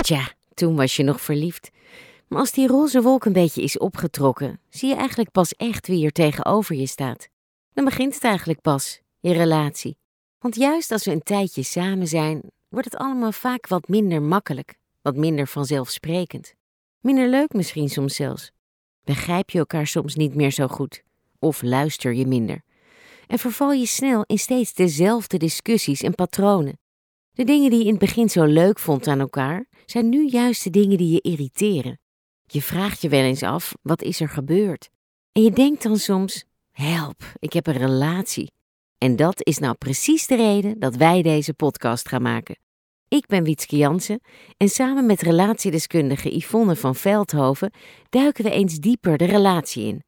Tja, toen was je nog verliefd. Maar als die roze wolk een beetje is opgetrokken, zie je eigenlijk pas echt wie er tegenover je staat. Dan begint het eigenlijk pas, je relatie. Want juist als we een tijdje samen zijn, wordt het allemaal vaak wat minder makkelijk, wat minder vanzelfsprekend. Minder leuk misschien soms zelfs. Begrijp je elkaar soms niet meer zo goed, of luister je minder. En verval je snel in steeds dezelfde discussies en patronen. De dingen die je in het begin zo leuk vond aan elkaar, zijn nu juist de dingen die je irriteren. Je vraagt je wel eens af, wat is er gebeurd? En je denkt dan soms, help, ik heb een relatie. En dat is nou precies de reden dat wij deze podcast gaan maken. Ik ben Wietske Jansen en samen met relatiedeskundige Yvonne van Veldhoven duiken we eens dieper de relatie in.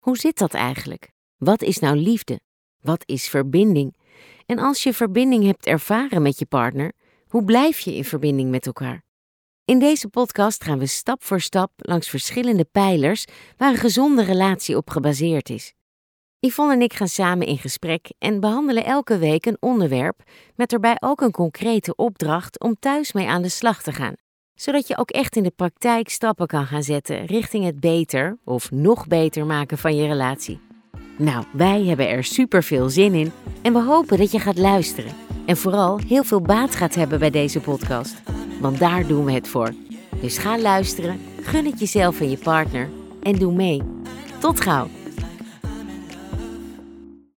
Hoe zit dat eigenlijk? Wat is nou liefde? Wat is verbinding? En als je verbinding hebt ervaren met je partner, hoe blijf je in verbinding met elkaar? In deze podcast gaan we stap voor stap langs verschillende pijlers waar een gezonde relatie op gebaseerd is. Yvonne en ik gaan samen in gesprek en behandelen elke week een onderwerp met erbij ook een concrete opdracht om thuis mee aan de slag te gaan, zodat je ook echt in de praktijk stappen kan gaan zetten richting het beter of nog beter maken van je relatie. Nou, wij hebben er super veel zin in en we hopen dat je gaat luisteren en vooral heel veel baat gaat hebben bij deze podcast, want daar doen we het voor. Dus ga luisteren, gun het jezelf en je partner en doe mee. Tot gauw!